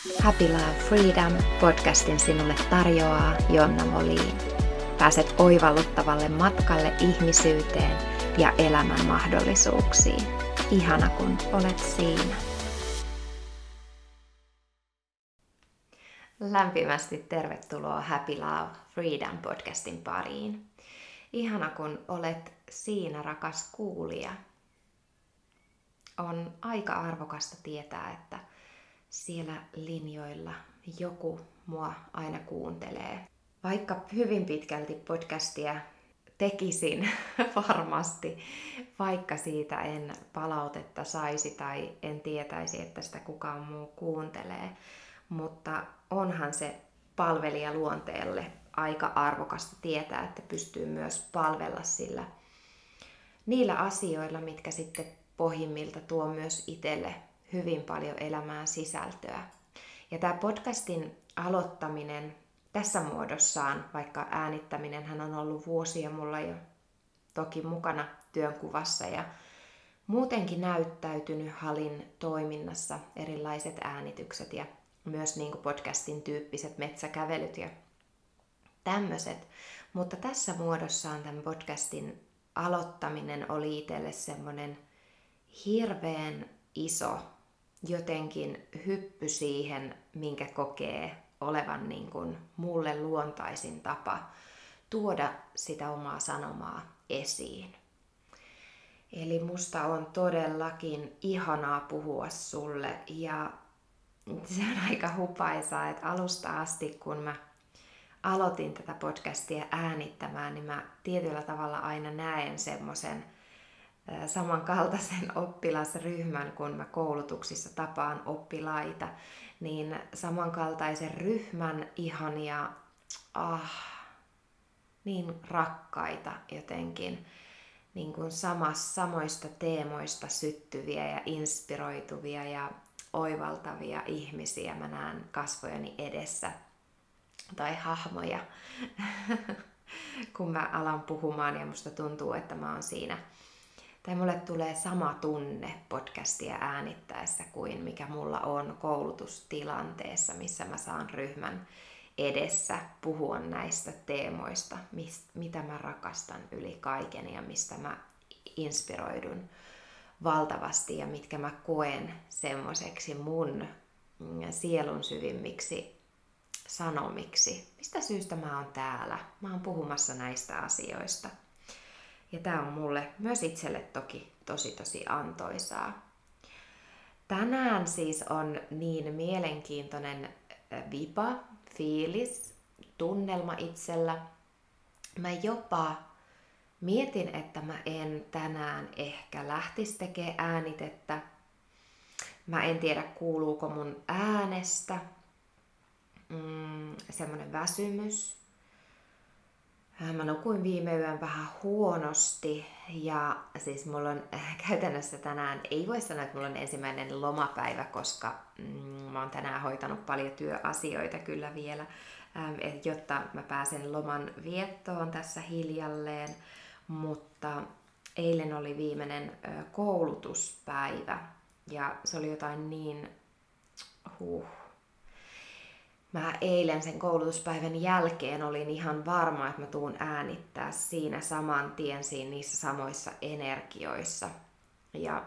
Happy Love Freedom podcastin sinulle tarjoaa Jonna Moliin. Pääset oivalluttavalle matkalle ihmisyyteen ja elämän mahdollisuuksiin. Ihana kun olet siinä. Lämpimästi tervetuloa Happy Love Freedom podcastin pariin. Ihana kun olet siinä, rakas kuulija. On aika arvokasta tietää, että siellä linjoilla joku mua aina kuuntelee. Vaikka hyvin pitkälti podcastia tekisin varmasti, vaikka siitä en palautetta saisi tai en tietäisi, että sitä kukaan muu kuuntelee. Mutta onhan se palvelijaluonteelle aika arvokasta tietää, että pystyy myös palvella sillä niillä asioilla, mitkä sitten pohjimmilta tuo myös itselle hyvin paljon elämään sisältöä. Ja tämä podcastin aloittaminen tässä muodossaan, vaikka äänittäminen hän on ollut vuosia mulla jo toki mukana työnkuvassa ja muutenkin näyttäytynyt Halin toiminnassa erilaiset äänitykset ja myös niin kuin podcastin tyyppiset metsäkävelyt ja tämmöiset. Mutta tässä muodossaan tämän podcastin aloittaminen oli itselle semmoinen hirveän iso jotenkin hyppy siihen, minkä kokee olevan niin kuin mulle luontaisin tapa tuoda sitä omaa sanomaa esiin. Eli musta on todellakin ihanaa puhua sulle ja se on aika hupaisaa, että alusta asti kun mä aloitin tätä podcastia äänittämään, niin mä tietyllä tavalla aina näen semmoisen samankaltaisen oppilasryhmän, kun mä koulutuksissa tapaan oppilaita, niin samankaltaisen ryhmän ihania, ah, niin rakkaita jotenkin, niin kuin samas, samoista teemoista syttyviä ja inspiroituvia ja oivaltavia ihmisiä mä näen kasvojeni edessä. Tai hahmoja, kun mä alan puhumaan ja musta tuntuu, että mä oon siinä tai mulle tulee sama tunne podcastia äänittäessä kuin mikä mulla on koulutustilanteessa, missä mä saan ryhmän edessä puhua näistä teemoista, mitä mä rakastan yli kaiken ja mistä mä inspiroidun valtavasti ja mitkä mä koen semmoiseksi mun sielun syvimmiksi sanomiksi. Mistä syystä mä oon täällä? Mä oon puhumassa näistä asioista. Ja tämä on mulle myös itselle toki tosi tosi antoisaa. Tänään siis on niin mielenkiintoinen vipa, fiilis, tunnelma itsellä. Mä jopa mietin, että mä en tänään ehkä lähtisi tekemään äänitettä. Mä en tiedä, kuuluuko mun äänestä mm, semmoinen väsymys mä nukuin viime yön vähän huonosti ja siis mulla on äh, käytännössä tänään, ei voi sanoa, että mulla on ensimmäinen lomapäivä, koska mm, mä oon tänään hoitanut paljon työasioita kyllä vielä, ähm, et jotta mä pääsen loman viettoon tässä hiljalleen, mutta eilen oli viimeinen äh, koulutuspäivä ja se oli jotain niin huh, mä eilen sen koulutuspäivän jälkeen olin ihan varma, että mä tuun äänittää siinä saman tien siinä niissä samoissa energioissa. Ja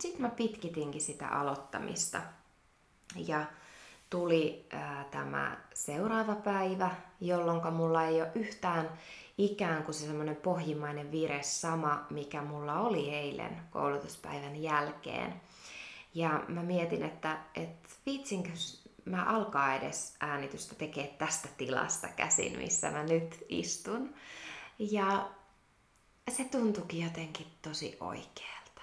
sitten mä pitkitinkin sitä aloittamista. Ja tuli ää, tämä seuraava päivä, jolloin mulla ei ole yhtään ikään kuin se semmoinen pohjimmainen vire sama, mikä mulla oli eilen koulutuspäivän jälkeen. Ja mä mietin, että et viitsinkö mä alkaa edes äänitystä tekee tästä tilasta käsin, missä mä nyt istun. Ja se tuntuikin jotenkin tosi oikealta.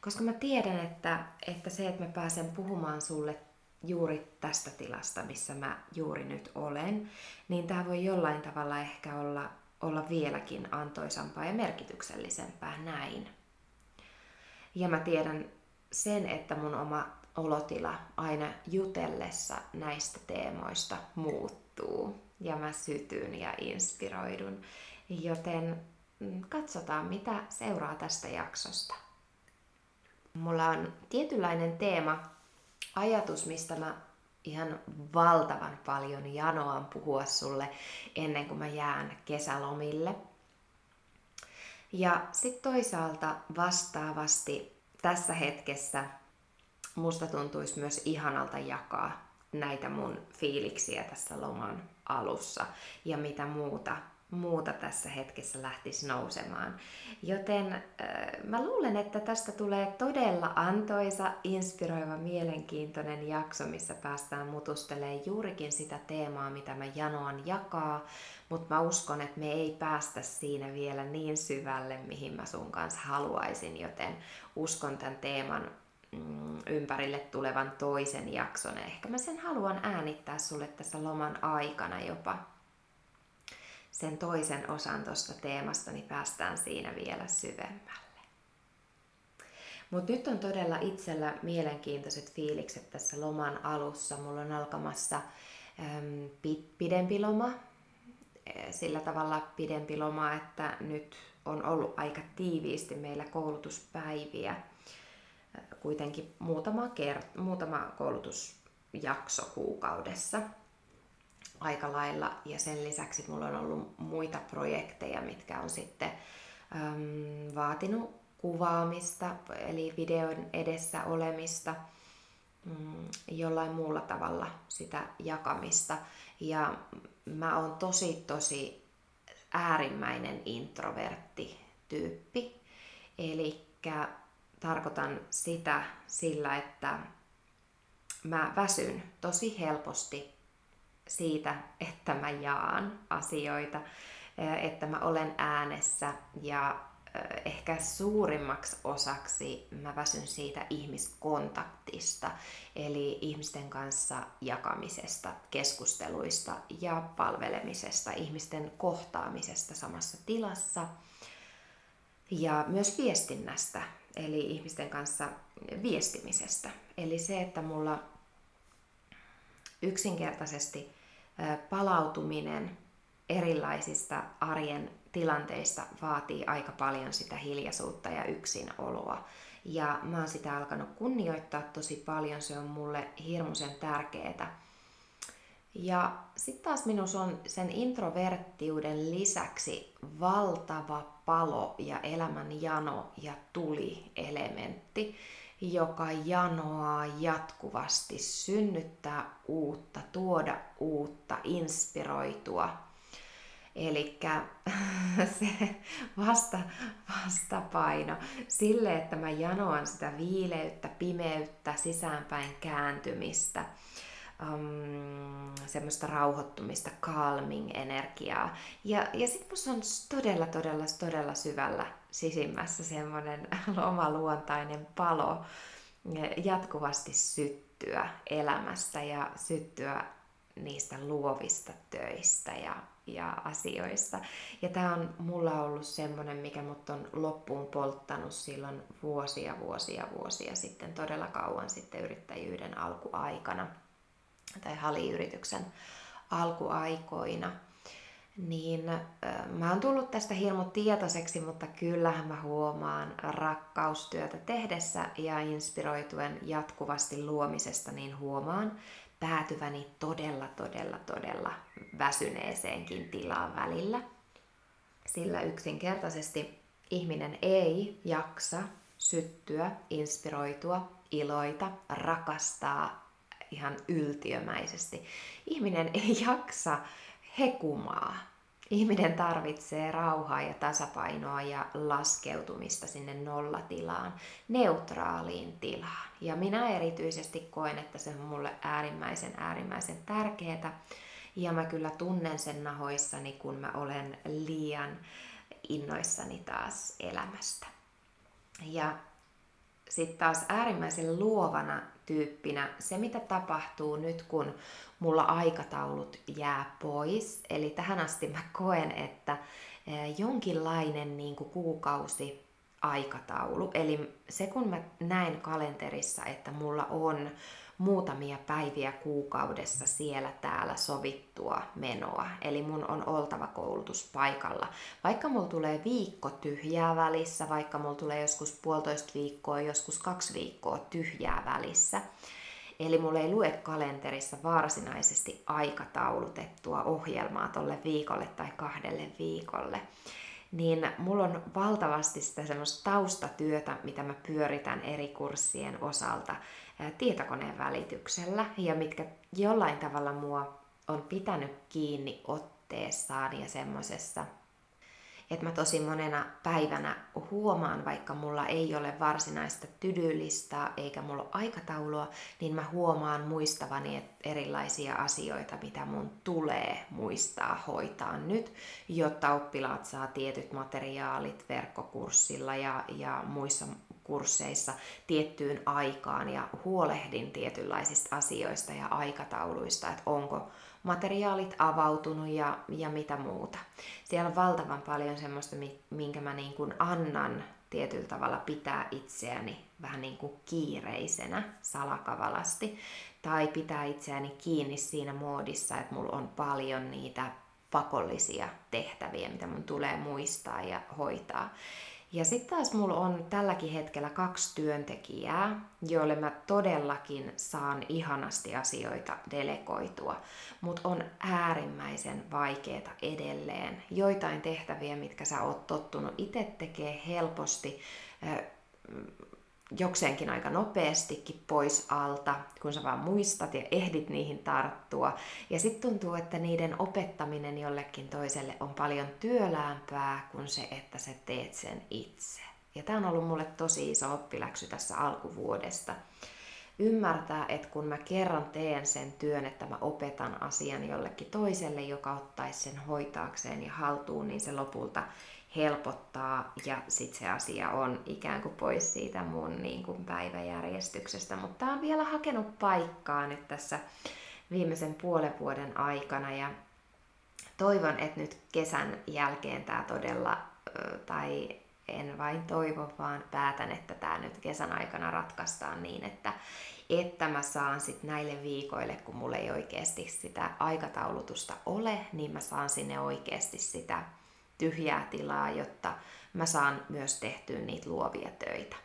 Koska mä tiedän, että, että se, että mä pääsen puhumaan sulle juuri tästä tilasta, missä mä juuri nyt olen, niin tämä voi jollain tavalla ehkä olla, olla vieläkin antoisampaa ja merkityksellisempää näin. Ja mä tiedän sen, että mun oma olotila aina jutellessa näistä teemoista muuttuu ja mä sytyn ja inspiroidun. Joten mm, katsotaan, mitä seuraa tästä jaksosta. Mulla on tietynlainen teema, ajatus, mistä mä ihan valtavan paljon janoan puhua sulle ennen kuin mä jään kesälomille. Ja sitten toisaalta vastaavasti tässä hetkessä musta tuntuisi myös ihanalta jakaa näitä mun fiiliksiä tässä loman alussa ja mitä muuta muuta tässä hetkessä lähtisi nousemaan. Joten äh, mä luulen, että tästä tulee todella antoisa, inspiroiva, mielenkiintoinen jakso, missä päästään mutustelemaan juurikin sitä teemaa, mitä mä janoan jakaa, mutta mä uskon, että me ei päästä siinä vielä niin syvälle, mihin mä sun kanssa haluaisin, joten uskon tämän teeman ympärille tulevan toisen jakson. Ehkä mä sen haluan äänittää sulle tässä loman aikana jopa sen toisen osan tuosta teemasta, niin päästään siinä vielä syvemmälle. Mutta nyt on todella itsellä mielenkiintoiset fiilikset tässä loman alussa. Mulla on alkamassa äm, pidempi loma, sillä tavalla pidempi loma, että nyt on ollut aika tiiviisti meillä koulutuspäiviä. Kuitenkin muutama, kert- muutama koulutusjakso kuukaudessa aika lailla. Ja sen lisäksi mulla on ollut muita projekteja, mitkä on sitten äm, vaatinut kuvaamista, eli videon edessä olemista, mm, jollain muulla tavalla sitä jakamista. Ja mä oon tosi tosi äärimmäinen introvertti tyyppi. Eli tarkoitan sitä sillä, että mä väsyn tosi helposti siitä, että mä jaan asioita, että mä olen äänessä ja ehkä suurimmaksi osaksi mä väsyn siitä ihmiskontaktista, eli ihmisten kanssa jakamisesta, keskusteluista ja palvelemisesta, ihmisten kohtaamisesta samassa tilassa. Ja myös viestinnästä, eli ihmisten kanssa viestimisestä. Eli se, että mulla yksinkertaisesti palautuminen erilaisista arjen tilanteista vaatii aika paljon sitä hiljaisuutta ja yksinoloa. Ja mä oon sitä alkanut kunnioittaa tosi paljon, se on mulle hirmuisen tärkeää. Ja sitten taas minussa on sen introverttiuden lisäksi valtava palo ja elämän jano ja tuli elementti joka janoaa jatkuvasti, synnyttää uutta, tuoda uutta, inspiroitua. Eli se vasta, vastapaino sille, että mä janoan sitä viileyttä, pimeyttä, sisäänpäin kääntymistä, um, semmoista rauhoittumista, calming energiaa. Ja, ja sitten musta on todella, todella, todella syvällä sisimmässä semmoinen oma luontainen palo jatkuvasti syttyä elämästä ja syttyä niistä luovista töistä ja, ja asioista. Ja tämä on mulla ollut semmoinen, mikä mut on loppuun polttanut silloin vuosia, vuosia, vuosia sitten, todella kauan sitten yrittäjyyden alkuaikana tai haliyrityksen alkuaikoina niin mä oon tullut tästä hirmu tietoiseksi, mutta kyllähän mä huomaan rakkaustyötä tehdessä ja inspiroituen jatkuvasti luomisesta, niin huomaan päätyväni todella, todella, todella väsyneeseenkin tilaan välillä. Sillä yksinkertaisesti ihminen ei jaksa syttyä, inspiroitua, iloita, rakastaa ihan yltiömäisesti. Ihminen ei jaksa hekumaa. Ihminen tarvitsee rauhaa ja tasapainoa ja laskeutumista sinne nollatilaan, neutraaliin tilaan. Ja minä erityisesti koen, että se on mulle äärimmäisen äärimmäisen tärkeää. Ja mä kyllä tunnen sen nahoissani, kun mä olen liian innoissani taas elämästä. Ja sitten taas äärimmäisen luovana tyyppinä se, mitä tapahtuu nyt, kun mulla aikataulut jää pois. Eli tähän asti mä koen, että jonkinlainen niin kuin kuukausi aikataulu. Eli se kun mä näen kalenterissa, että mulla on muutamia päiviä kuukaudessa siellä täällä sovittua menoa. Eli mun on oltava koulutus paikalla. Vaikka mulla tulee viikko tyhjää välissä, vaikka mulla tulee joskus puolitoista viikkoa, joskus kaksi viikkoa tyhjää välissä, Eli mulla ei lue kalenterissa varsinaisesti aikataulutettua ohjelmaa tolle viikolle tai kahdelle viikolle. Niin mulla on valtavasti sitä semmoista taustatyötä, mitä mä pyöritän eri kurssien osalta tietokoneen välityksellä ja mitkä jollain tavalla mua on pitänyt kiinni otteessaan ja semmoisessa että mä tosi monena päivänä huomaan, vaikka mulla ei ole varsinaista tydylistaa eikä mulla ole aikataulua, niin mä huomaan muistavani erilaisia asioita, mitä mun tulee muistaa hoitaa nyt, jotta oppilaat saa tietyt materiaalit verkkokurssilla ja, ja muissa kursseissa tiettyyn aikaan ja huolehdin tietynlaisista asioista ja aikatauluista, että onko materiaalit avautunut ja, ja mitä muuta. Siellä on valtavan paljon semmoista, minkä mä niin kuin annan tietyllä tavalla pitää itseäni vähän niin kuin kiireisenä, salakavalasti, tai pitää itseäni kiinni siinä muodissa, että mulla on paljon niitä pakollisia tehtäviä, mitä mun tulee muistaa ja hoitaa. Ja sitten taas mulla on tälläkin hetkellä kaksi työntekijää, joille mä todellakin saan ihanasti asioita delegoitua, mutta on äärimmäisen vaikeeta edelleen. Joitain tehtäviä, mitkä sä oot tottunut itse tekee helposti, jokseenkin aika nopeastikin pois alta, kun sä vaan muistat ja ehdit niihin tarttua. Ja sitten tuntuu, että niiden opettaminen jollekin toiselle on paljon työläämpää kuin se, että sä teet sen itse. Ja tämä on ollut mulle tosi iso oppiläksy tässä alkuvuodesta. Ymmärtää, että kun mä kerran teen sen työn, että mä opetan asian jollekin toiselle, joka ottaisi sen hoitaakseen ja haltuun, niin se lopulta helpottaa ja sitten se asia on ikään kuin pois siitä mun niin kuin päiväjärjestyksestä. Mutta on vielä hakenut paikkaa nyt tässä viimeisen puolen vuoden aikana ja toivon, että nyt kesän jälkeen tämä todella, tai en vain toivo, vaan päätän, että tämä nyt kesän aikana ratkaistaan niin, että, että mä saan sitten näille viikoille, kun mulla ei oikeasti sitä aikataulutusta ole, niin mä saan sinne oikeasti sitä tyhjää tilaa, jotta mä saan myös tehtyä niitä luovia töitä.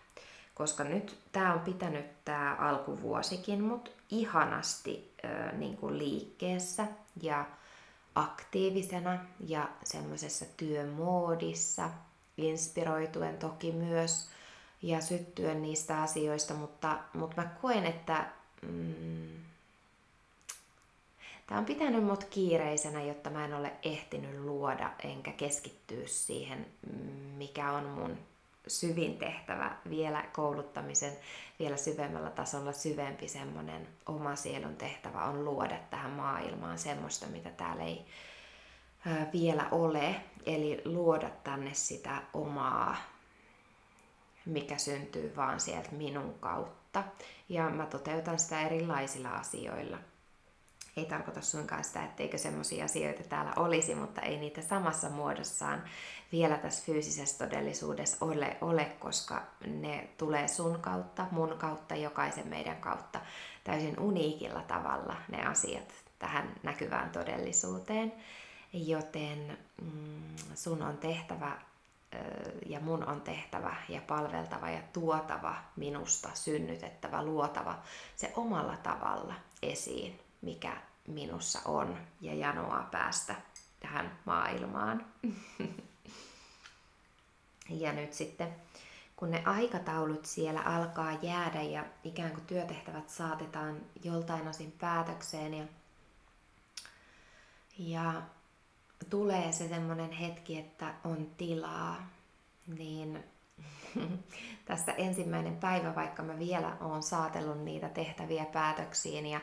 Koska nyt tämä on pitänyt tämä alkuvuosikin mut ihanasti äh, niin kuin liikkeessä ja aktiivisena ja semmoisessa työmoodissa, inspiroituen toki myös ja syttyen niistä asioista, mutta, mutta mä koen, että mm, Tämä on pitänyt mut kiireisenä, jotta mä en ole ehtinyt luoda enkä keskittyä siihen, mikä on mun syvin tehtävä vielä kouluttamisen vielä syvemmällä tasolla syvempi semmoinen oma sielun tehtävä on luoda tähän maailmaan semmoista, mitä täällä ei vielä ole. Eli luoda tänne sitä omaa, mikä syntyy vaan sieltä minun kautta. Ja mä toteutan sitä erilaisilla asioilla ei tarkoita suinkaan sitä, etteikö semmoisia asioita täällä olisi, mutta ei niitä samassa muodossaan vielä tässä fyysisessä todellisuudessa ole, ole, koska ne tulee sun kautta, mun kautta, jokaisen meidän kautta täysin uniikilla tavalla ne asiat tähän näkyvään todellisuuteen. Joten mm, sun on tehtävä ja mun on tehtävä ja palveltava ja tuotava minusta, synnytettävä, luotava se omalla tavalla esiin mikä minussa on ja janoaa päästä tähän maailmaan. ja nyt sitten, kun ne aikataulut siellä alkaa jäädä ja ikään kuin työtehtävät saatetaan joltain osin päätökseen ja, ja tulee se semmoinen hetki, että on tilaa, niin tästä ensimmäinen päivä, vaikka mä vielä oon saatellut niitä tehtäviä päätöksiin ja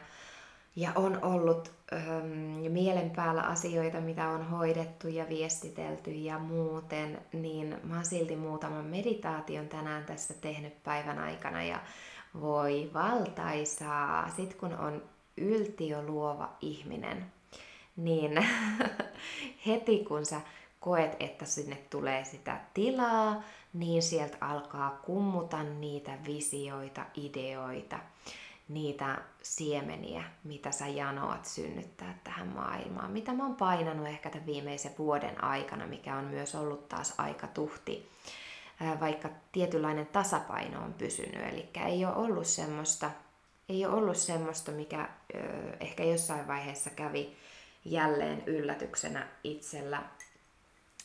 ja on ollut ähm, mielen päällä asioita, mitä on hoidettu ja viestitelty ja muuten, niin mä oon silti muutaman meditaation tänään tässä tehnyt päivän aikana ja voi valtaisaa. Sitten kun on yltiöluova ihminen, niin heti kun sä koet, että sinne tulee sitä tilaa, niin sieltä alkaa kummuta niitä visioita, ideoita niitä siemeniä, mitä sä janoat synnyttää tähän maailmaan. Mitä mä oon painanut ehkä tämän viimeisen vuoden aikana, mikä on myös ollut taas aika tuhti, vaikka tietynlainen tasapaino on pysynyt. Eli ei ole ollut semmoista Ei ole ollut semmoista, mikä ehkä jossain vaiheessa kävi jälleen yllätyksenä itsellä,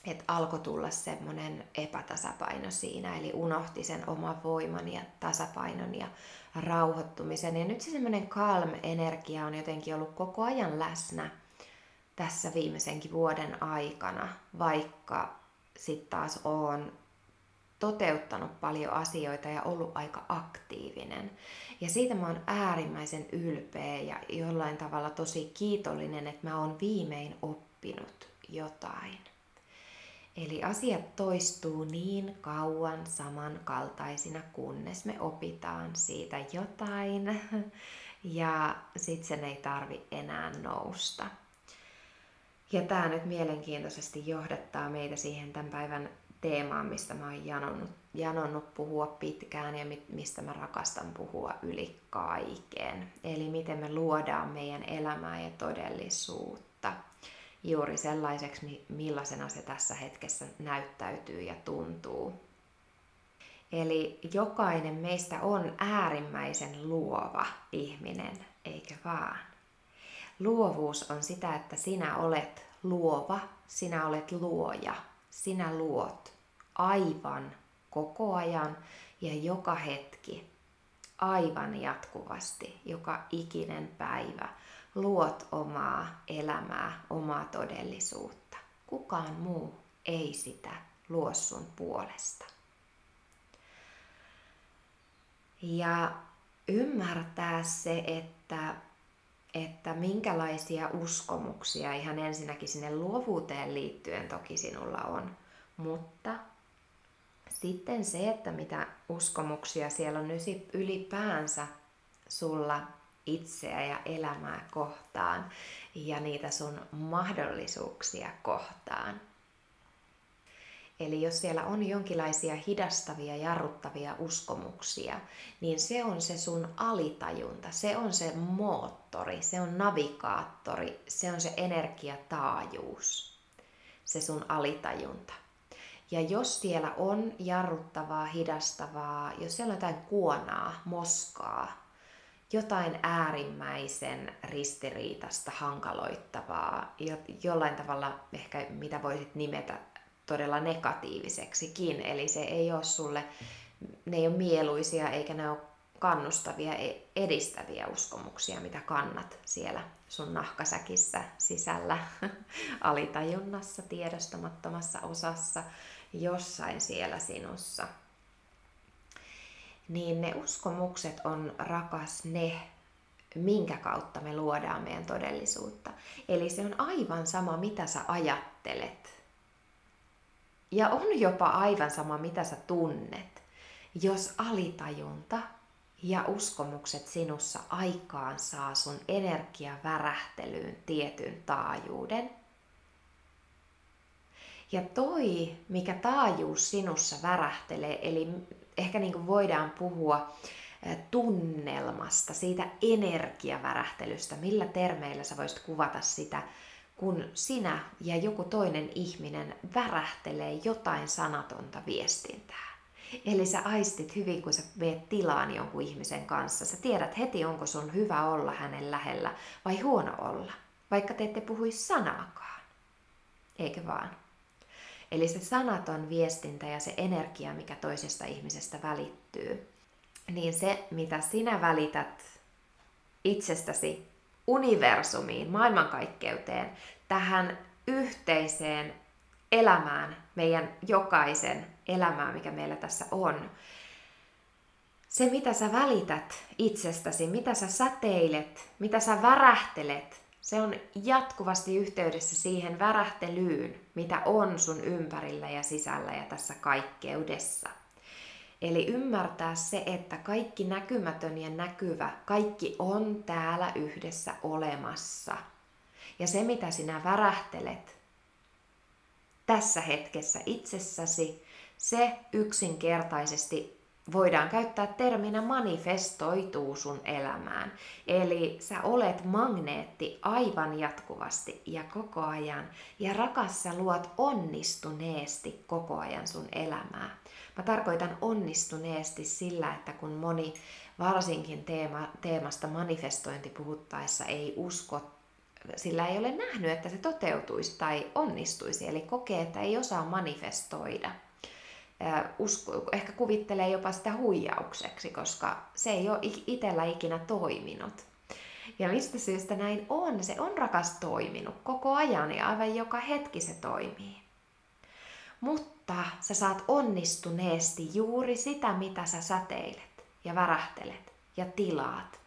että alkoi tulla semmoinen epätasapaino siinä, eli unohti sen oman voiman ja tasapainon ja rauhoittumisen. Ja nyt se semmoinen calm-energia on jotenkin ollut koko ajan läsnä tässä viimeisenkin vuoden aikana, vaikka sitten taas on toteuttanut paljon asioita ja ollut aika aktiivinen. Ja siitä mä oon äärimmäisen ylpeä ja jollain tavalla tosi kiitollinen, että mä oon viimein oppinut jotain. Eli asiat toistuu niin kauan samankaltaisina, kunnes me opitaan siitä jotain ja sitten sen ei tarvi enää nousta. Ja tämä nyt mielenkiintoisesti johdattaa meitä siihen tämän päivän teemaan, mistä mä oon janonnut, janonnut puhua pitkään ja mistä mä rakastan puhua yli kaiken. Eli miten me luodaan meidän elämää ja todellisuutta juuri sellaiseksi, millaisena se tässä hetkessä näyttäytyy ja tuntuu. Eli jokainen meistä on äärimmäisen luova ihminen, eikö vaan? Luovuus on sitä, että sinä olet luova, sinä olet luoja, sinä luot aivan koko ajan ja joka hetki, aivan jatkuvasti, joka ikinen päivä luot omaa elämää, omaa todellisuutta. Kukaan muu ei sitä luo sun puolesta. Ja ymmärtää se, että, että minkälaisia uskomuksia ihan ensinnäkin sinne luovuuteen liittyen toki sinulla on, mutta sitten se, että mitä uskomuksia siellä on ylipäänsä sulla itseä ja elämää kohtaan ja niitä sun mahdollisuuksia kohtaan. Eli jos siellä on jonkinlaisia hidastavia, jarruttavia uskomuksia, niin se on se sun alitajunta, se on se moottori, se on navigaattori, se on se energiataajuus, se sun alitajunta. Ja jos siellä on jarruttavaa, hidastavaa, jos siellä on jotain kuonaa, moskaa, jotain äärimmäisen ristiriitasta, hankaloittavaa, jo, jollain tavalla ehkä mitä voisit nimetä todella negatiiviseksikin. Eli se ei ole sulle, ne ei ole mieluisia eikä ne ole kannustavia, e, edistäviä uskomuksia, mitä kannat siellä sun nahkasäkissä sisällä, alitajunnassa, tiedostamattomassa osassa, jossain siellä sinussa niin ne uskomukset on rakas ne, minkä kautta me luodaan meidän todellisuutta. Eli se on aivan sama, mitä sä ajattelet. Ja on jopa aivan sama, mitä sä tunnet, jos alitajunta ja uskomukset sinussa aikaan saa sun energiavärähtelyyn tietyn taajuuden. Ja toi, mikä taajuus sinussa värähtelee, eli ehkä niin voidaan puhua tunnelmasta, siitä energiavärähtelystä, millä termeillä sä voisit kuvata sitä, kun sinä ja joku toinen ihminen värähtelee jotain sanatonta viestintää. Eli sä aistit hyvin, kun sä meet tilaan jonkun ihmisen kanssa. Sä tiedät heti, onko sun hyvä olla hänen lähellä vai huono olla, vaikka te ette puhuisi sanaakaan. Eikö vaan? Eli se sanaton viestintä ja se energia, mikä toisesta ihmisestä välittyy, niin se, mitä sinä välität itsestäsi universumiin, maailmankaikkeuteen, tähän yhteiseen elämään, meidän jokaisen elämään, mikä meillä tässä on. Se, mitä sä välität itsestäsi, mitä sä säteilet, mitä sä värähtelet, se on jatkuvasti yhteydessä siihen värähtelyyn, mitä on sun ympärillä ja sisällä ja tässä kaikkeudessa. Eli ymmärtää se, että kaikki näkymätön ja näkyvä, kaikki on täällä yhdessä olemassa. Ja se, mitä sinä värähtelet tässä hetkessä itsessäsi, se yksinkertaisesti voidaan käyttää terminä manifestoituu sun elämään. Eli sä olet magneetti aivan jatkuvasti ja koko ajan. Ja rakas sä luot onnistuneesti koko ajan sun elämää. Mä tarkoitan onnistuneesti sillä, että kun moni varsinkin teema, teemasta manifestointi puhuttaessa ei usko sillä ei ole nähnyt, että se toteutuisi tai onnistuisi, eli kokee, että ei osaa manifestoida – usko, ehkä kuvittelee jopa sitä huijaukseksi, koska se ei ole itsellä ikinä toiminut. Ja mistä syystä näin on? Se on rakas toiminut koko ajan ja aivan joka hetki se toimii. Mutta sä saat onnistuneesti juuri sitä, mitä sä säteilet ja värähtelet ja tilaat.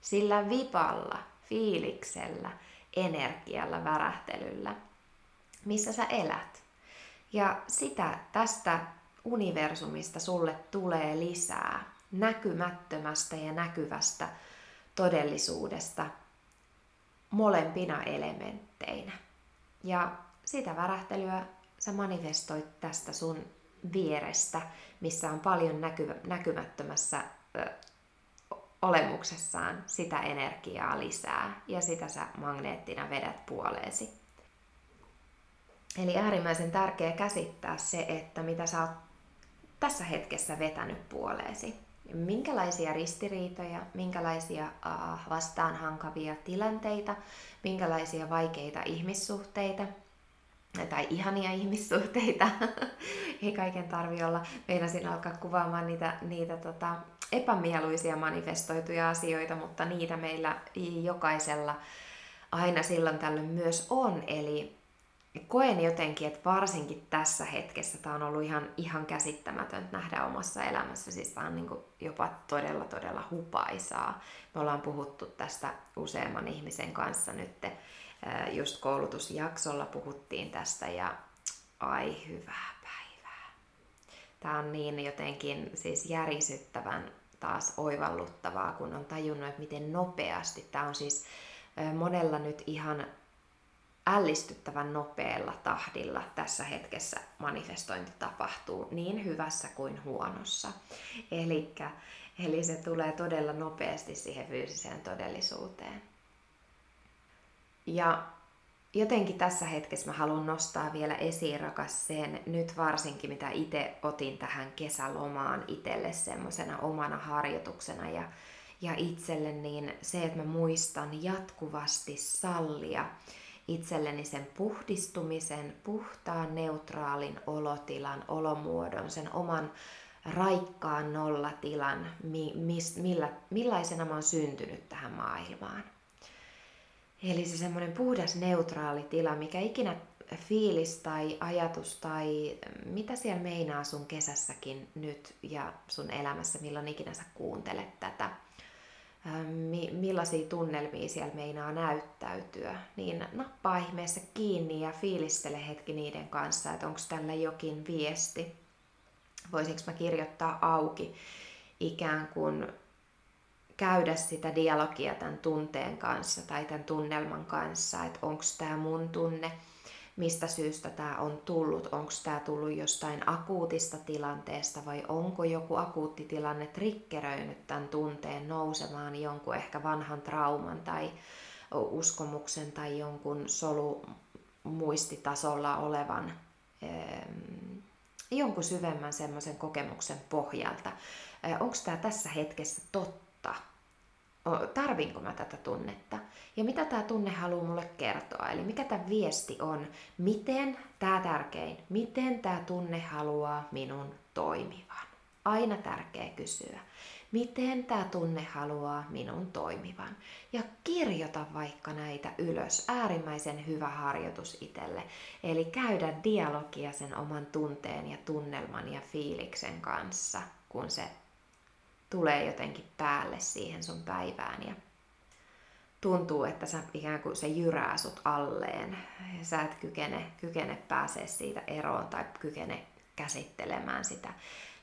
Sillä vipalla, fiiliksellä, energialla, värähtelyllä, missä sä elät. Ja sitä tästä universumista sulle tulee lisää näkymättömästä ja näkyvästä todellisuudesta molempina elementteinä. Ja sitä värähtelyä sä manifestoit tästä sun vierestä, missä on paljon näky- näkymättömässä ö, olemuksessaan sitä energiaa lisää ja sitä sä magneettina vedät puoleesi. Eli äärimmäisen tärkeää käsittää se, että mitä sä oot tässä hetkessä vetänyt puoleesi. Minkälaisia ristiriitoja, minkälaisia uh, vastaanhankavia tilanteita, minkälaisia vaikeita ihmissuhteita tai ihania ihmissuhteita. Ei kaiken tarvi olla. Meinasin alkaa kuvaamaan niitä, niitä tota, epämieluisia manifestoituja asioita, mutta niitä meillä jokaisella aina silloin tällöin myös on. Eli koen jotenkin, että varsinkin tässä hetkessä tämä on ollut ihan, ihan käsittämätöntä nähdä omassa elämässä. Siis tämä on niin jopa todella, todella hupaisaa. Me ollaan puhuttu tästä useamman ihmisen kanssa nyt. Just koulutusjaksolla puhuttiin tästä ja ai hyvää päivää. Tämä on niin jotenkin siis järisyttävän taas oivalluttavaa, kun on tajunnut, että miten nopeasti. Tämä on siis monella nyt ihan ällistyttävän nopealla tahdilla tässä hetkessä manifestointi tapahtuu niin hyvässä kuin huonossa. Elikkä, eli se tulee todella nopeasti siihen fyysiseen todellisuuteen. Ja jotenkin tässä hetkessä mä haluan nostaa vielä esiin rakas sen, nyt varsinkin mitä itse otin tähän kesälomaan itselle semmoisena omana harjoituksena ja, ja itselle, niin se, että mä muistan jatkuvasti sallia itselleni sen puhdistumisen, puhtaan, neutraalin olotilan, olomuodon, sen oman raikkaan nollatilan, mi, mis, millä, millaisena mä oon syntynyt tähän maailmaan. Eli se semmoinen puhdas, neutraali tila, mikä ikinä fiilis tai ajatus tai mitä siellä meinaa sun kesässäkin nyt ja sun elämässä, milloin ikinä sä kuuntelet tätä – millaisia tunnelmia siellä meinaa näyttäytyä, niin nappaa ihmeessä kiinni ja fiilistele hetki niiden kanssa, että onko tällä jokin viesti. Voisinko mä kirjoittaa auki ikään kuin käydä sitä dialogia tämän tunteen kanssa tai tämän tunnelman kanssa, että onko tämä mun tunne – mistä syystä tämä on tullut. Onko tämä tullut jostain akuutista tilanteesta vai onko joku akuutti tilanne triggeröinyt tämän tunteen nousemaan jonkun ehkä vanhan trauman tai uskomuksen tai jonkun solumuistitasolla olevan jonkun syvemmän semmoisen kokemuksen pohjalta. Onko tämä tässä hetkessä totta? Tarvinko mä tätä tunnetta ja mitä tämä tunne haluaa mulle kertoa. Eli mikä tämä viesti on, miten tämä tärkein, miten tämä tunne haluaa minun toimivan. Aina tärkeä kysyä, miten tämä tunne haluaa minun toimivan. Ja kirjoita vaikka näitä ylös. Äärimmäisen hyvä harjoitus itselle. Eli käydä dialogia sen oman tunteen ja tunnelman ja fiiliksen kanssa, kun se tulee jotenkin päälle siihen sun päivään ja tuntuu, että sä ikään kuin se jyrää sut alleen. Sä et kykene, kykene pääsee siitä eroon tai kykene käsittelemään sitä.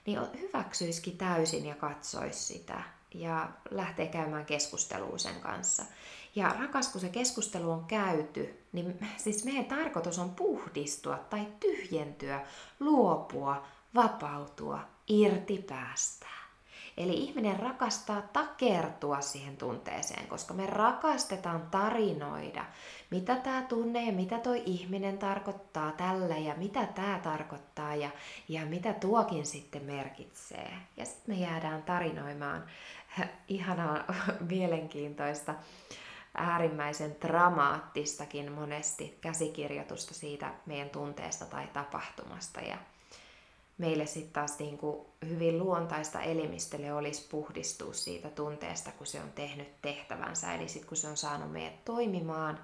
Niin hyväksyisikin täysin ja katsoisi sitä ja lähtee käymään keskustelua sen kanssa. Ja rakas, kun se keskustelu on käyty, niin siis meidän tarkoitus on puhdistua tai tyhjentyä, luopua, vapautua, irti päästää. Eli ihminen rakastaa takertua siihen tunteeseen, koska me rakastetaan tarinoida, mitä tämä tunne ja mitä toi ihminen tarkoittaa tällä ja mitä tämä tarkoittaa ja, ja mitä tuokin sitten merkitsee. Ja sitten me jäädään tarinoimaan ihanaa, mielenkiintoista, äärimmäisen dramaattistakin monesti käsikirjoitusta siitä meidän tunteesta tai tapahtumasta. Ja meille sitten taas niin kuin hyvin luontaista elimistölle olisi puhdistua siitä tunteesta, kun se on tehnyt tehtävänsä. Eli sitten kun se on saanut meidät toimimaan,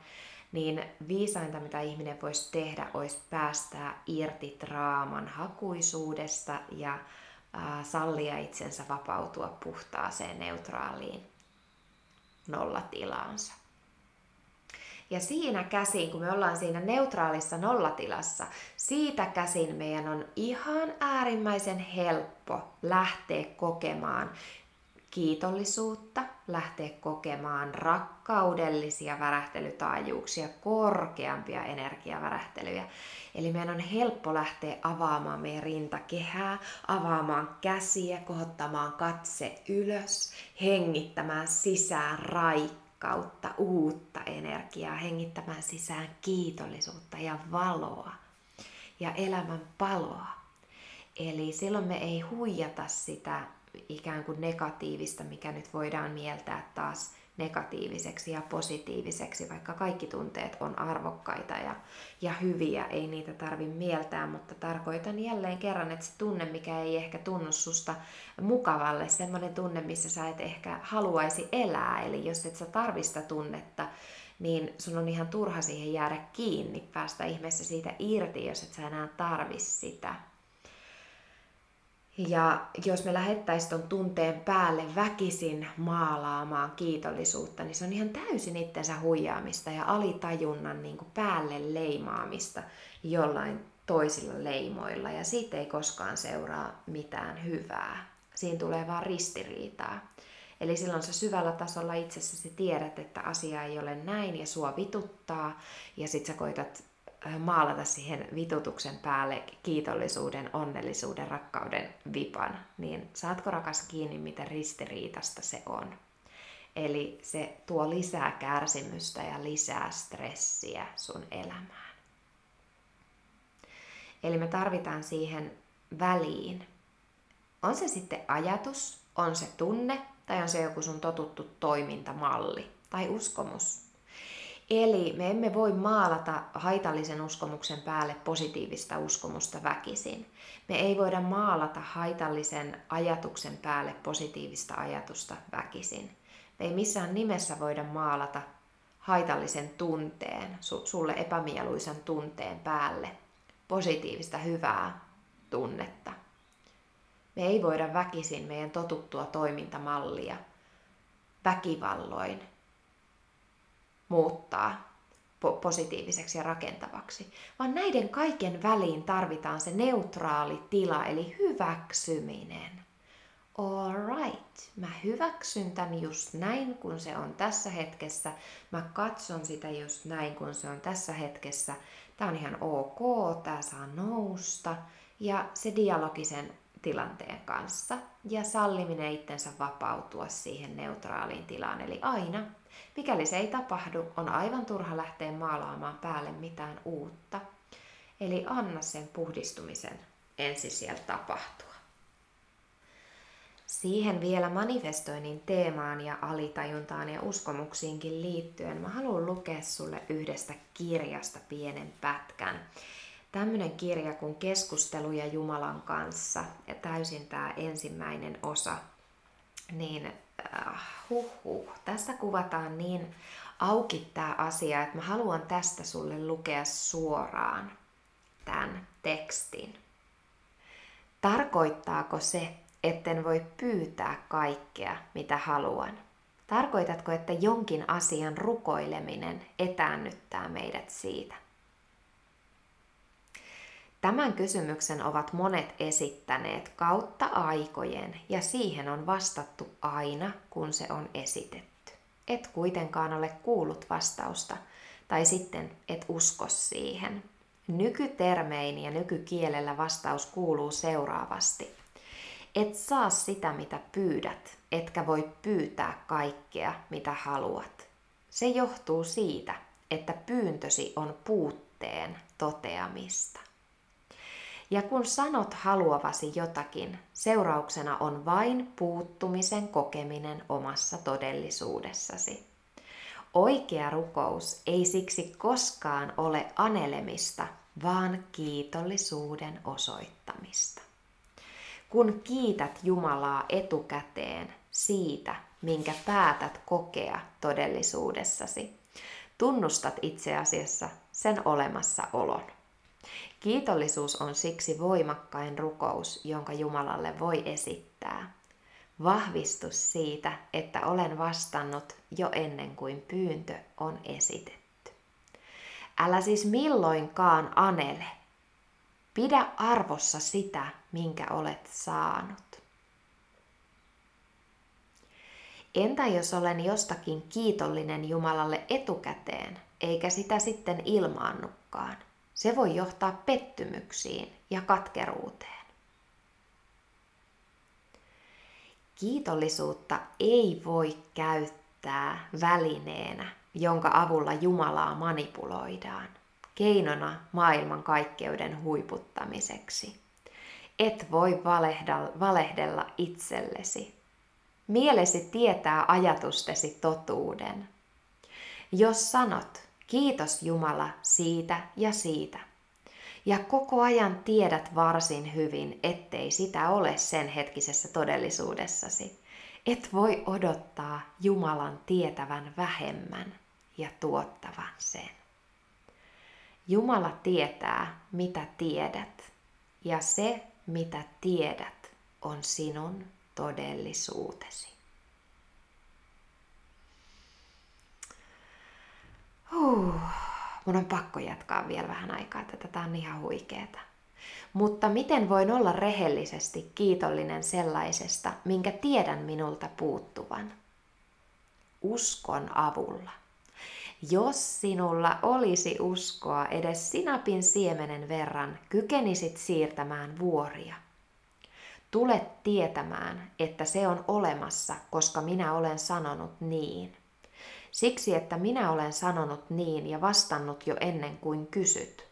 niin viisainta, mitä ihminen voisi tehdä, olisi päästää irti draaman hakuisuudesta ja äh, sallia itsensä vapautua puhtaaseen, neutraaliin nollatilaansa. Ja siinä käsin, kun me ollaan siinä neutraalissa nollatilassa, siitä käsin meidän on ihan äärimmäisen helppo lähteä kokemaan kiitollisuutta, lähteä kokemaan rakkaudellisia värähtelytaajuuksia, korkeampia energiavärähtelyjä. Eli meidän on helppo lähteä avaamaan meidän rintakehää, avaamaan käsiä, kohottamaan katse ylös, hengittämään sisään raikkautta, uutta energiaa, hengittämään sisään kiitollisuutta ja valoa ja elämän paloa. Eli silloin me ei huijata sitä ikään kuin negatiivista, mikä nyt voidaan mieltää taas negatiiviseksi ja positiiviseksi, vaikka kaikki tunteet on arvokkaita ja, ja hyviä, ei niitä tarvi mieltää, mutta tarkoitan jälleen kerran, että se tunne, mikä ei ehkä tunnu susta mukavalle, semmoinen tunne, missä sä et ehkä haluaisi elää, eli jos et sä tarvista tunnetta, niin sun on ihan turha siihen jäädä kiinni, päästä ihmeessä siitä irti, jos et sä enää tarvi sitä. Ja jos me lähettäisiin ton tunteen päälle väkisin maalaamaan kiitollisuutta, niin se on ihan täysin itsensä huijaamista ja alitajunnan niin kuin päälle leimaamista jollain toisilla leimoilla. Ja siitä ei koskaan seuraa mitään hyvää. Siinä tulee vaan ristiriitaa. Eli silloin sä syvällä tasolla itsessäsi tiedät, että asia ei ole näin ja sua vituttaa. Ja sit sä koitat maalata siihen vitutuksen päälle kiitollisuuden, onnellisuuden, rakkauden vipan, niin saatko rakas kiinni, miten ristiriitasta se on. Eli se tuo lisää kärsimystä ja lisää stressiä sun elämään. Eli me tarvitaan siihen väliin. On se sitten ajatus, on se tunne tai on se joku sun totuttu toimintamalli tai uskomus Eli me emme voi maalata haitallisen uskomuksen päälle positiivista uskomusta väkisin. Me ei voida maalata haitallisen ajatuksen päälle positiivista ajatusta väkisin. Me ei missään nimessä voida maalata haitallisen tunteen, sulle epämieluisen tunteen päälle positiivista hyvää tunnetta. Me ei voida väkisin meidän totuttua toimintamallia väkivalloin muuttaa positiiviseksi ja rakentavaksi, vaan näiden kaiken väliin tarvitaan se neutraali tila, eli hyväksyminen. Alright, mä hyväksyn tän just näin, kun se on tässä hetkessä. Mä katson sitä just näin, kun se on tässä hetkessä. Tää on ihan ok, tää saa nousta. Ja se dialogisen tilanteen kanssa. Ja salliminen itsensä vapautua siihen neutraaliin tilaan. Eli aina Mikäli se ei tapahdu, on aivan turha lähteä maalaamaan päälle mitään uutta. Eli anna sen puhdistumisen ensin sieltä tapahtua. Siihen vielä manifestoinnin teemaan ja alitajuntaan ja uskomuksiinkin liittyen mä haluan lukea sulle yhdestä kirjasta pienen pätkän. Tämmönen kirja kuin Keskusteluja Jumalan kanssa ja täysin tämä ensimmäinen osa, niin äh, huh, tässä kuvataan niin auki tämä asia, että mä haluan tästä sulle lukea suoraan tämän tekstin. Tarkoittaako se, etten voi pyytää kaikkea, mitä haluan? Tarkoitatko, että jonkin asian rukoileminen etäännyttää meidät siitä? Tämän kysymyksen ovat monet esittäneet kautta aikojen ja siihen on vastattu aina, kun se on esitetty. Et kuitenkaan ole kuullut vastausta tai sitten et usko siihen. Nykytermein ja nykykielellä vastaus kuuluu seuraavasti. Et saa sitä, mitä pyydät, etkä voi pyytää kaikkea, mitä haluat. Se johtuu siitä, että pyyntösi on puutteen toteamista. Ja kun sanot haluavasi jotakin, seurauksena on vain puuttumisen kokeminen omassa todellisuudessasi. Oikea rukous ei siksi koskaan ole anelemista, vaan kiitollisuuden osoittamista. Kun kiität Jumalaa etukäteen siitä, minkä päätät kokea todellisuudessasi, tunnustat itse asiassa sen olemassaolon. Kiitollisuus on siksi voimakkain rukous, jonka Jumalalle voi esittää. Vahvistus siitä, että olen vastannut jo ennen kuin pyyntö on esitetty. Älä siis milloinkaan anele. Pidä arvossa sitä, minkä olet saanut. Entä jos olen jostakin kiitollinen Jumalalle etukäteen, eikä sitä sitten ilmaannukkaan? Se voi johtaa pettymyksiin ja katkeruuteen. Kiitollisuutta ei voi käyttää välineenä, jonka avulla Jumalaa manipuloidaan, keinona maailman kaikkeuden huiputtamiseksi. Et voi valehdella, itsellesi. Mielesi tietää ajatustesi totuuden. Jos sanot, kiitos Jumala siitä ja siitä, ja koko ajan tiedät varsin hyvin, ettei sitä ole sen hetkisessä todellisuudessasi. Et voi odottaa Jumalan tietävän vähemmän ja tuottavan sen. Jumala tietää, mitä tiedät, ja se, mitä tiedät, on sinun todellisuutesi. Huh mun on pakko jatkaa vielä vähän aikaa, että tätä on ihan huikeeta. Mutta miten voin olla rehellisesti kiitollinen sellaisesta, minkä tiedän minulta puuttuvan? Uskon avulla. Jos sinulla olisi uskoa edes sinapin siemenen verran, kykenisit siirtämään vuoria. Tulet tietämään, että se on olemassa, koska minä olen sanonut niin. Siksi, että minä olen sanonut niin ja vastannut jo ennen kuin kysyt.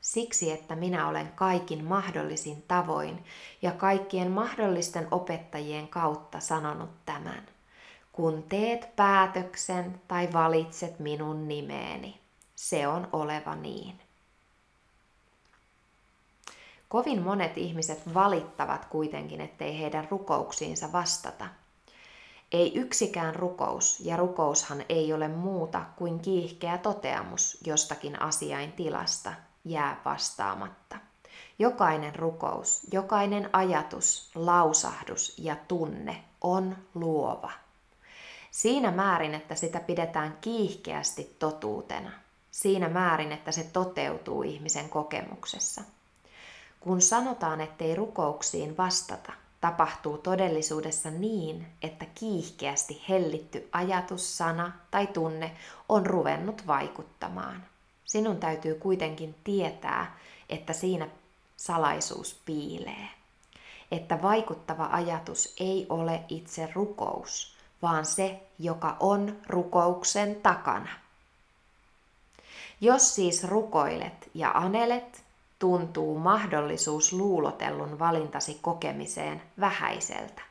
Siksi, että minä olen kaikin mahdollisin tavoin ja kaikkien mahdollisten opettajien kautta sanonut tämän. Kun teet päätöksen tai valitset minun nimeeni, se on oleva niin. Kovin monet ihmiset valittavat kuitenkin, ettei heidän rukouksiinsa vastata – ei yksikään rukous, ja rukoushan ei ole muuta kuin kiihkeä toteamus jostakin asiain tilasta, jää vastaamatta. Jokainen rukous, jokainen ajatus, lausahdus ja tunne on luova. Siinä määrin, että sitä pidetään kiihkeästi totuutena. Siinä määrin, että se toteutuu ihmisen kokemuksessa. Kun sanotaan, ettei rukouksiin vastata, tapahtuu todellisuudessa niin, että kiihkeästi hellitty ajatus, sana tai tunne on ruvennut vaikuttamaan. Sinun täytyy kuitenkin tietää, että siinä salaisuus piilee. Että vaikuttava ajatus ei ole itse rukous, vaan se, joka on rukouksen takana. Jos siis rukoilet ja anelet, tuntuu mahdollisuus luulotellun valintasi kokemiseen vähäiseltä.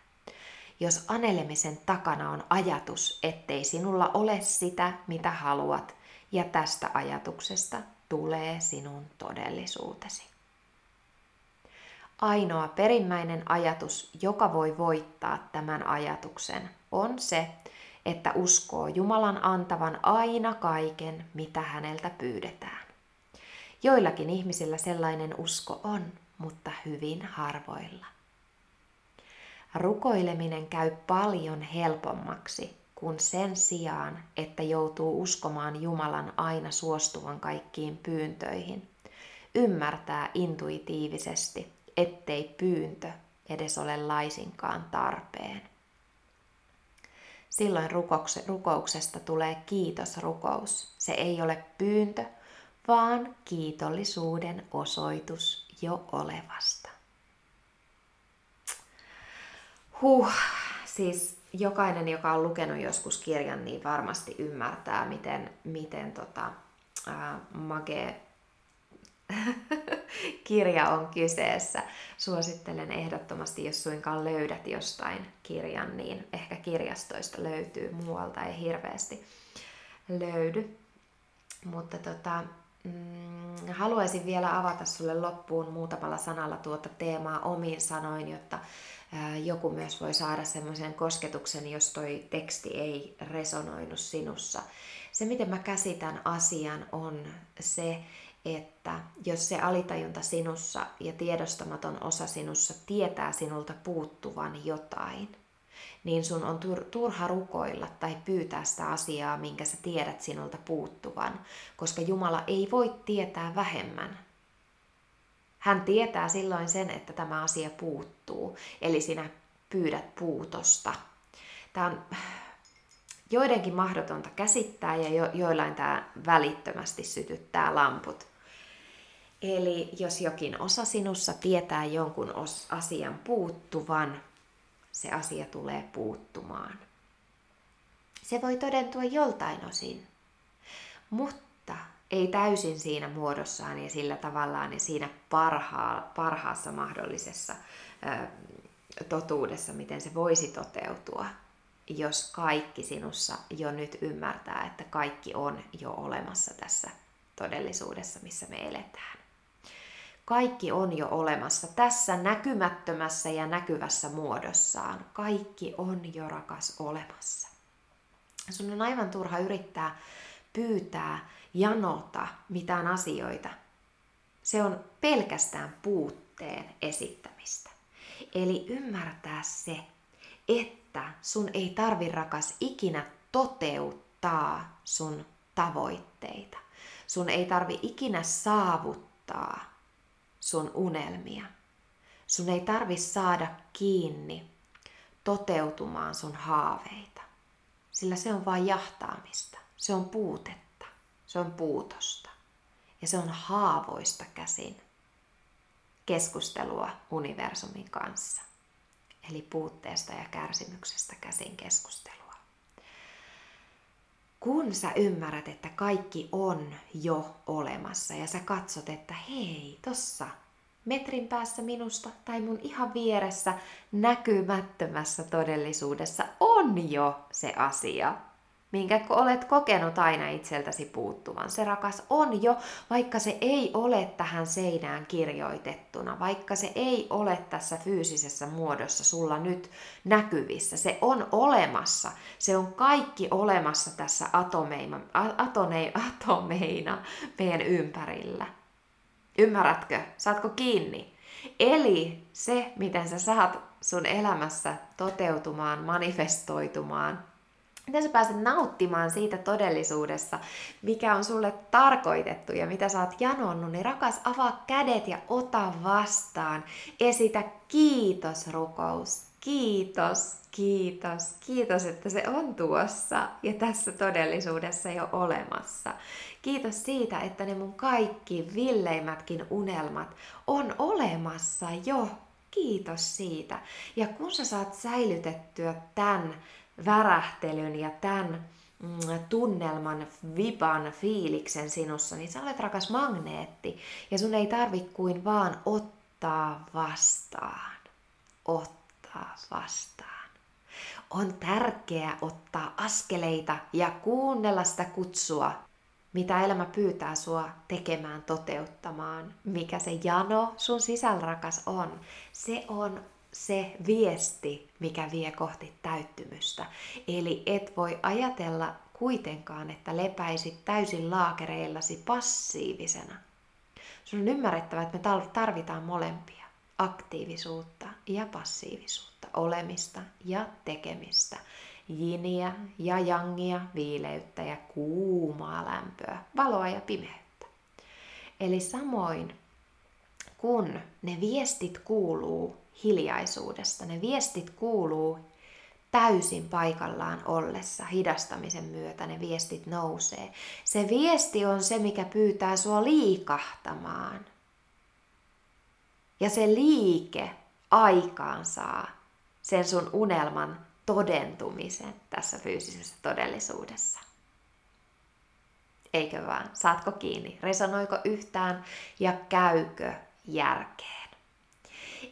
Jos anelemisen takana on ajatus, ettei sinulla ole sitä, mitä haluat, ja tästä ajatuksesta tulee sinun todellisuutesi. Ainoa perimmäinen ajatus, joka voi voittaa tämän ajatuksen, on se, että uskoo Jumalan antavan aina kaiken, mitä häneltä pyydetään. Joillakin ihmisillä sellainen usko on, mutta hyvin harvoilla. Rukoileminen käy paljon helpommaksi, kun sen sijaan, että joutuu uskomaan Jumalan aina suostuvan kaikkiin pyyntöihin, ymmärtää intuitiivisesti, ettei pyyntö edes ole laisinkaan tarpeen. Silloin rukouksesta tulee kiitosrukous. Se ei ole pyyntö, vaan kiitollisuuden osoitus jo olevasta. Huh, siis jokainen, joka on lukenut joskus kirjan, niin varmasti ymmärtää, miten, miten tota, ää, mage kirja on kyseessä. Suosittelen ehdottomasti, jos suinkaan löydät jostain kirjan, niin ehkä kirjastoista löytyy, muualta ei hirveästi löydy. Mutta tota, mm, haluaisin vielä avata sulle loppuun muutamalla sanalla tuota teemaa omiin sanoin, jotta joku myös voi saada semmoisen kosketuksen, jos toi teksti ei resonoinut sinussa. Se, miten mä käsitän asian, on se, että jos se alitajunta sinussa ja tiedostamaton osa sinussa tietää sinulta puuttuvan jotain, niin sun on turha rukoilla tai pyytää sitä asiaa, minkä sä tiedät sinulta puuttuvan, koska Jumala ei voi tietää vähemmän. Hän tietää silloin sen, että tämä asia puuttuu, eli sinä pyydät puutosta. Tämä on joidenkin mahdotonta käsittää ja jo, joillain tämä välittömästi sytyttää lamput. Eli jos jokin osa sinussa tietää jonkun asian puuttuvan, se asia tulee puuttumaan. Se voi todentua joltain osin, mutta ei täysin siinä muodossaan ja sillä tavallaan ja siinä parhaa, parhaassa mahdollisessa ö, totuudessa, miten se voisi toteutua, jos kaikki sinussa jo nyt ymmärtää, että kaikki on jo olemassa tässä todellisuudessa, missä me eletään. Kaikki on jo olemassa tässä näkymättömässä ja näkyvässä muodossaan. Kaikki on jo rakas olemassa. Sun on aivan turha yrittää pyytää, janota mitään asioita. Se on pelkästään puutteen esittämistä. Eli ymmärtää se, että sun ei tarvi rakas ikinä toteuttaa sun tavoitteita. Sun ei tarvi ikinä saavuttaa sun unelmia. Sun ei tarvi saada kiinni toteutumaan sun haaveita, sillä se on vain jahtaamista. Se on puutetta, se on puutosta ja se on haavoista käsin keskustelua universumin kanssa. Eli puutteesta ja kärsimyksestä käsin keskustelua. Kun sä ymmärrät, että kaikki on jo olemassa ja sä katsot, että hei, tossa metrin päässä minusta tai mun ihan vieressä näkymättömässä todellisuudessa on jo se asia, minkä olet kokenut aina itseltäsi puuttuvan. Se rakas on jo, vaikka se ei ole tähän seinään kirjoitettuna, vaikka se ei ole tässä fyysisessä muodossa sulla nyt näkyvissä. Se on olemassa. Se on kaikki olemassa tässä atomeina, atone, atomeina meidän ympärillä. Ymmärrätkö? Saatko kiinni? Eli se, miten sä saat sun elämässä toteutumaan, manifestoitumaan, miten sä pääset nauttimaan siitä todellisuudessa, mikä on sulle tarkoitettu ja mitä sä oot janonnut, niin rakas, avaa kädet ja ota vastaan. Esitä kiitosrukous. Kiitos, kiitos, kiitos, että se on tuossa ja tässä todellisuudessa jo olemassa. Kiitos siitä, että ne mun kaikki villeimmätkin unelmat on olemassa jo. Kiitos siitä. Ja kun sä saat säilytettyä tämän värähtelyn ja tämän mm, tunnelman, viban, fiiliksen sinussa, niin sä olet rakas magneetti. Ja sun ei tarvi kuin vaan ottaa vastaan. Ottaa vastaan. On tärkeää ottaa askeleita ja kuunnella sitä kutsua, mitä elämä pyytää sua tekemään, toteuttamaan. Mikä se jano sun sisällä rakas on. Se on se viesti, mikä vie kohti täyttymystä. Eli et voi ajatella kuitenkaan, että lepäisit täysin laakereillasi passiivisena. Sun on ymmärrettävä, että me tarvitaan molempia. Aktiivisuutta ja passiivisuutta, olemista ja tekemistä, jiniä ja jangia, viileyttä ja kuumaa lämpöä, valoa ja pimeyttä. Eli samoin kun ne viestit kuuluu hiljaisuudesta. Ne viestit kuuluu täysin paikallaan ollessa, hidastamisen myötä ne viestit nousee. Se viesti on se, mikä pyytää sua liikahtamaan. Ja se liike aikaansaa sen sun unelman todentumisen tässä fyysisessä todellisuudessa. Eikö vaan? Saatko kiinni? Resonoiko yhtään ja käykö järkeen?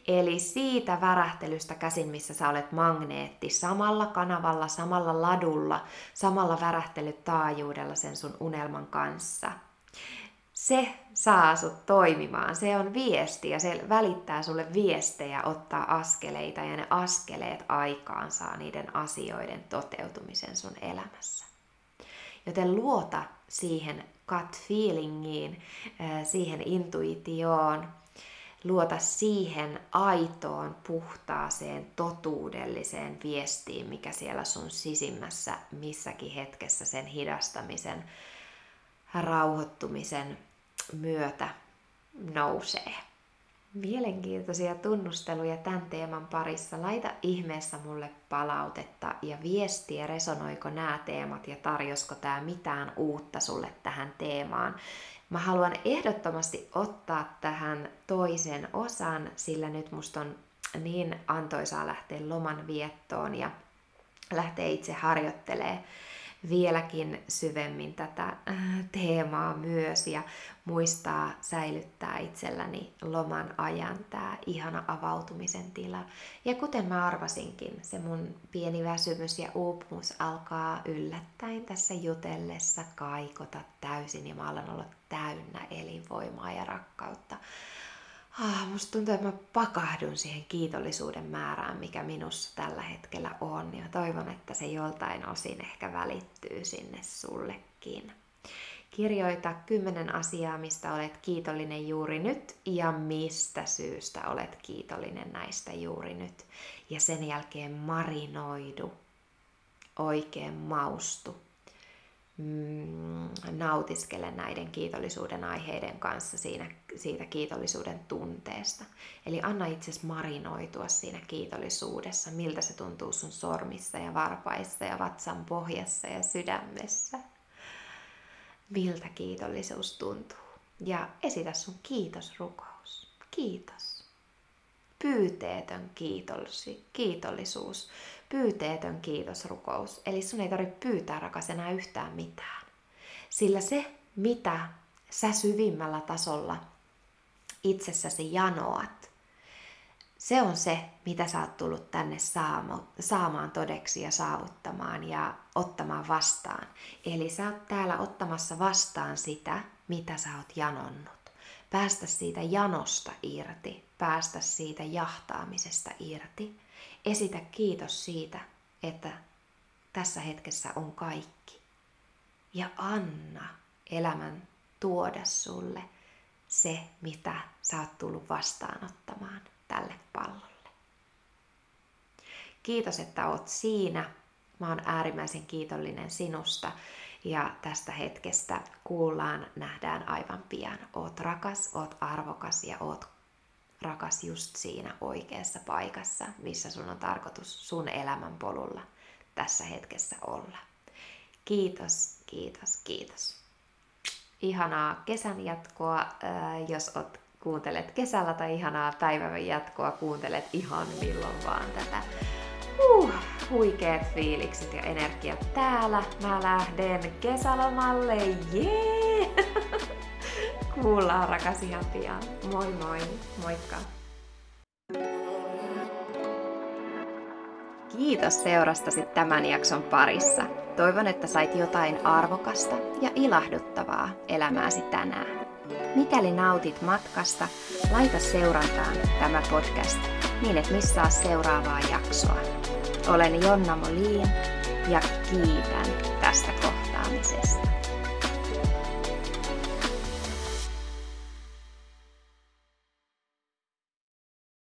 Eli siitä värähtelystä käsin, missä sä olet magneetti, samalla kanavalla, samalla ladulla, samalla värähtelytaajuudella sen sun unelman kanssa. Se saa sut toimimaan, se on viesti ja se välittää sulle viestejä ottaa askeleita ja ne askeleet aikaan saa niiden asioiden toteutumisen sun elämässä. Joten luota siihen gut feelingiin, siihen intuitioon, luota siihen aitoon, puhtaaseen, totuudelliseen viestiin, mikä siellä sun sisimmässä missäkin hetkessä sen hidastamisen, rauhoittumisen myötä nousee. Mielenkiintoisia tunnusteluja tämän teeman parissa. Laita ihmeessä mulle palautetta ja viestiä, resonoiko nämä teemat ja tarjosko tämä mitään uutta sulle tähän teemaan. Mä haluan ehdottomasti ottaa tähän toisen osan, sillä nyt musta on niin antoisaa lähteä loman viettoon ja lähteä itse harjoittelee vieläkin syvemmin tätä äh, teemaa myös. Ja muistaa säilyttää itselläni loman ajan tämä ihana avautumisen tila. Ja kuten mä arvasinkin, se mun pieni väsymys ja uupumus alkaa yllättäen tässä jutellessa kaikota täysin ja mä alan olla täynnä elinvoimaa ja rakkautta. Ah, musta tuntuu, että mä pakahdun siihen kiitollisuuden määrään, mikä minussa tällä hetkellä on. Ja toivon, että se joltain osin ehkä välittyy sinne sullekin. Kirjoita kymmenen asiaa, mistä olet kiitollinen juuri nyt ja mistä syystä olet kiitollinen näistä juuri nyt. Ja sen jälkeen marinoidu, oikein maustu mm, nautiskele näiden kiitollisuuden aiheiden kanssa siinä, siitä kiitollisuuden tunteesta. Eli anna itsesi marinoitua siinä kiitollisuudessa, miltä se tuntuu sun sormissa ja varpaissa ja vatsan pohjassa ja sydämessä. Miltä kiitollisuus tuntuu. Ja esitä sun kiitosrukous. Kiitos. Pyyteetön kiitollisuus pyyteetön kiitosrukous. Eli sun ei tarvitse pyytää rakas enää yhtään mitään. Sillä se, mitä sä syvimmällä tasolla itsessäsi janoat, se on se, mitä sä oot tullut tänne saamaan todeksi ja saavuttamaan ja ottamaan vastaan. Eli sä oot täällä ottamassa vastaan sitä, mitä sä oot janonnut. Päästä siitä janosta irti, päästä siitä jahtaamisesta irti Esitä kiitos siitä, että tässä hetkessä on kaikki. Ja anna elämän tuoda sulle se, mitä sä oot tullut vastaanottamaan tälle pallolle. Kiitos, että oot siinä. Mä oon äärimmäisen kiitollinen sinusta ja tästä hetkestä kuullaan, nähdään aivan pian. Oot rakas, oot arvokas ja oot rakas just siinä oikeassa paikassa, missä sun on tarkoitus sun elämän polulla tässä hetkessä olla. Kiitos, kiitos, kiitos. Ihanaa kesän jatkoa, jos oot, kuuntelet kesällä tai ihanaa päivän jatkoa, kuuntelet ihan milloin vaan tätä. Uh, huikeet fiilikset ja energiat täällä. Mä lähden kesälomalle, jee! Yeah! Kuullaan rakas ihan pian. Moi moi, moikka! Kiitos seurastasi tämän jakson parissa. Toivon, että sait jotain arvokasta ja ilahduttavaa elämääsi tänään. Mikäli nautit matkasta, laita seurantaan tämä podcast niin et missaa seuraavaa jaksoa. Olen Jonna Molin ja kiitän tästä kohtaamisesta.